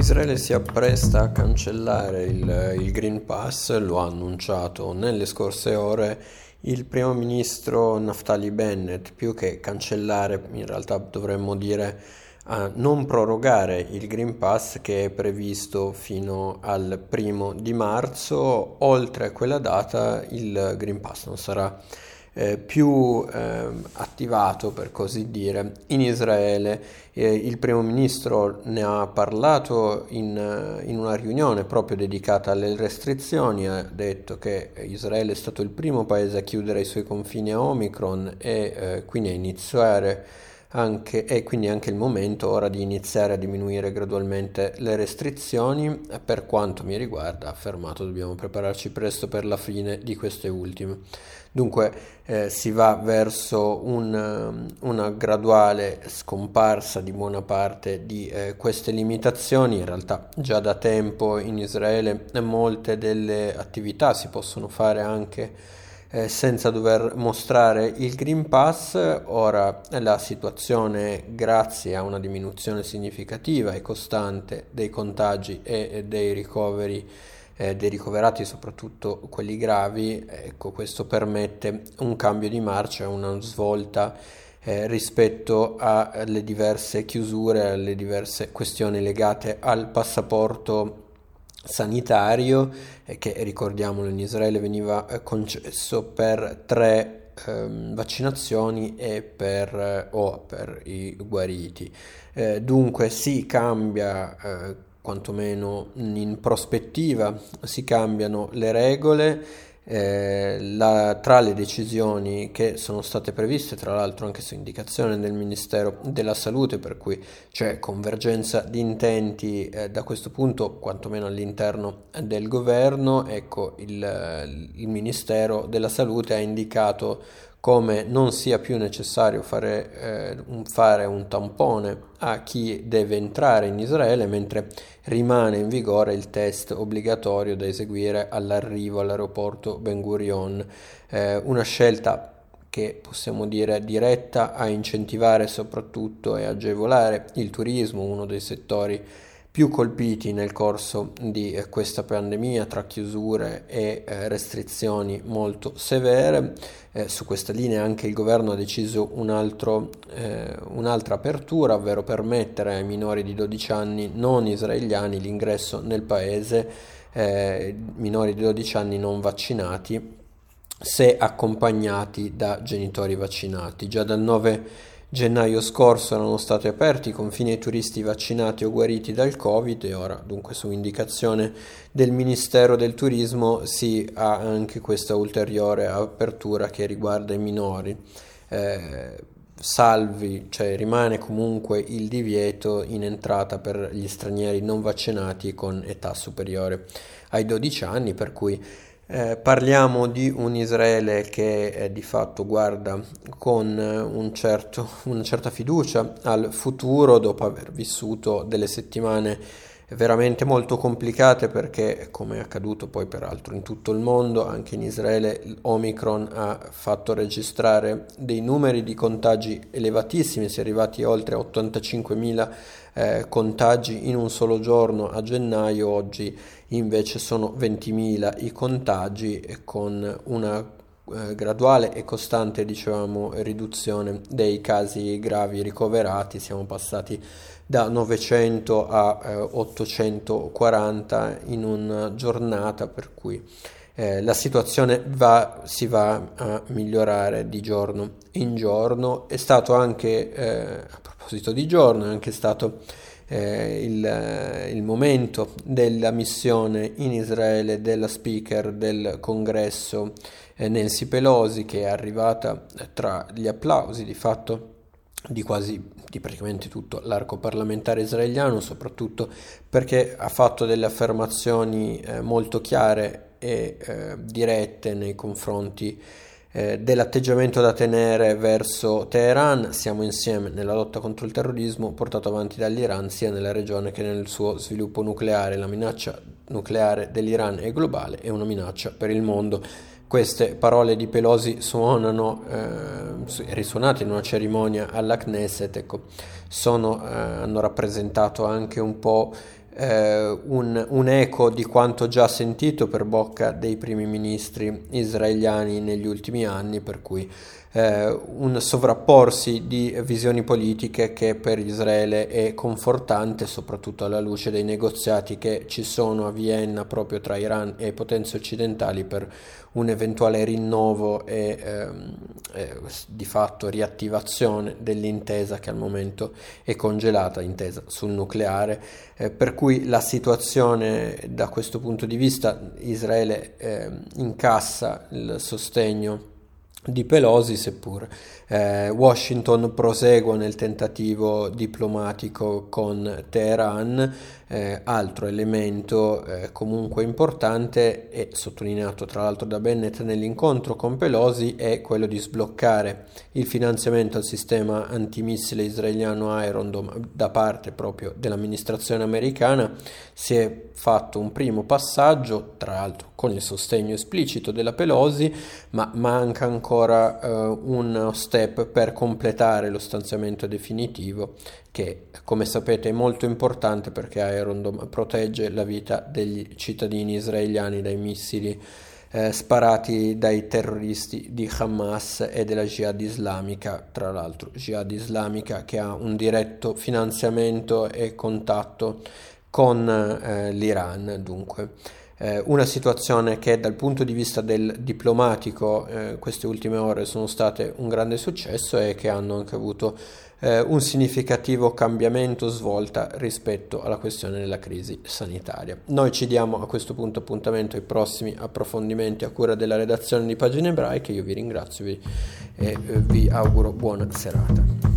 Israele si appresta a cancellare il, il, Green Pass, lo ha annunciato nelle scorse ore il primo ministro Naftali Bennett, più che cancellare, in realtà dovremmo dire a non prorogare il Green Pass che è previsto fino al primo di marzo, oltre a quella data il Green Pass non sarà eh, più eh, attivato, per così dire, in Israele. Eh, il primo ministro ne ha parlato in, in, una riunione proprio dedicata alle restrizioni, ha detto che Israele è stato il primo paese a chiudere i suoi confini a Omicron e eh, quindi a iniziare anche, è quindi anche il momento ora di iniziare a diminuire gradualmente le restrizioni. Per quanto mi riguarda, affermato, dobbiamo prepararci presto per la fine di queste ultime. Dunque eh, si va verso un, una graduale scomparsa di buona parte di eh, queste limitazioni. In realtà già da tempo in Israele molte delle attività si possono fare anche eh, senza dover mostrare il Green Pass. Ora la situazione, grazie a una diminuzione significativa e costante dei contagi e dei ricoveri, eh, dei ricoverati, soprattutto quelli gravi, ecco, questo permette un cambio di marcia, una svolta. Eh, rispetto alle diverse chiusure, alle diverse questioni legate al passaporto sanitario eh, che ricordiamolo in Israele veniva eh, concesso per tre ehm, vaccinazioni e per, eh, o per i guariti. Dunque si cambia quantomeno in prospettiva, si cambiano le regole eh, la, tra le decisioni che sono state previste, tra l'altro anche su indicazione del Ministero della Salute, per cui c'è convergenza di intenti eh, da questo punto, quantomeno all'interno del governo, ecco, il, il Ministero della Salute ha indicato come non sia più necessario fare, eh, un, fare, un, tampone a chi deve entrare in Israele, mentre rimane in vigore il test obbligatorio da eseguire all'arrivo all'aeroporto Ben Gurion, eh, una scelta che possiamo dire diretta a incentivare soprattutto e agevolare il turismo, uno dei settori più colpiti nel corso di eh, questa pandemia tra chiusure e eh, restrizioni molto severe. Eh, su questa linea anche il governo ha deciso un altro, eh, un'altra apertura, ovvero permettere ai minori di 12 anni non israeliani l'ingresso nel paese, eh, minori di 12 anni non vaccinati, se accompagnati da genitori vaccinati. Già dal 9 gennaio scorso erano stati aperti i confini ai turisti vaccinati o guariti dal Covid e ora, dunque, su indicazione del Ministero del Turismo si ha anche questa ulteriore apertura che riguarda i minori. Eh, salvi, cioè rimane comunque il divieto in entrata per gli stranieri non vaccinati con età superiore ai 12 anni, per cui eh, parliamo di un Israele che eh, di fatto guarda con eh, un certo, una certa fiducia al futuro dopo aver vissuto delle settimane veramente molto complicate perché come è accaduto poi peraltro in tutto il mondo, anche in Israele Omicron ha fatto registrare dei numeri di contagi elevatissimi, si è arrivati oltre 85.000 eh, contagi in un solo giorno a gennaio, oggi invece sono 20.000 i contagi con una eh, graduale e costante dicevamo, riduzione dei casi gravi ricoverati, siamo passati da 900 a eh, 840 in una giornata, per cui eh, la situazione va, si va a migliorare di giorno in giorno. È stato anche, eh, a proposito di giorno, è anche stato eh, il, il, momento della missione in Israele della speaker del congresso eh, Nancy Pelosi che è arrivata tra gli applausi di fatto di quasi di praticamente tutto l'arco parlamentare israeliano, soprattutto perché ha fatto delle affermazioni eh, molto chiare e eh, dirette nei confronti eh, dell'atteggiamento da tenere verso Teheran. Siamo insieme nella lotta contro il terrorismo portato avanti dall'Iran sia nella regione che nel suo sviluppo nucleare. La minaccia nucleare dell'Iran è globale e una minaccia per il mondo. Queste parole di Pelosi suonano, eh, risuonate in una cerimonia alla Knesset, ecco, sono, eh, hanno rappresentato anche un po' eh, un, un, eco di quanto già sentito per bocca dei primi ministri israeliani negli ultimi anni, per cui eh, un sovrapporsi di visioni politiche che per Israele è confortante, soprattutto alla luce dei negoziati che ci sono a Vienna proprio tra Iran e potenze occidentali per un eventuale rinnovo e ehm, eh, di fatto riattivazione dell'intesa che al momento è congelata, intesa sul nucleare, eh, per cui la situazione da questo punto di vista Israele eh, incassa il sostegno di Pelosi, seppur eh, Washington prosegue nel tentativo diplomatico con Teheran, eh, altro elemento eh, comunque importante e sottolineato tra l'altro da Bennett nell'incontro con Pelosi è quello di sbloccare il finanziamento al sistema antimissile israeliano Iron Dome da parte proprio dell'amministrazione americana. Si è fatto un primo passaggio, tra l'altro con il sostegno esplicito della Pelosi, ma manca ancora eh, uno step per completare lo stanziamento definitivo che come sapete è molto importante perché Iron Dome protegge la vita degli cittadini israeliani dai missili eh, sparati dai terroristi di Hamas e della Jihad islamica, tra l'altro Jihad islamica che ha un diretto finanziamento e contatto con eh, l'Iran dunque. Eh, una situazione che dal punto di vista del diplomatico eh, queste ultime ore sono state un grande successo e che hanno anche avuto eh, un significativo cambiamento svolta rispetto alla questione della crisi sanitaria. Noi ci diamo a questo punto appuntamento ai prossimi approfondimenti a cura della redazione di Pagine Ebraiche, io vi ringrazio e vi auguro buona serata.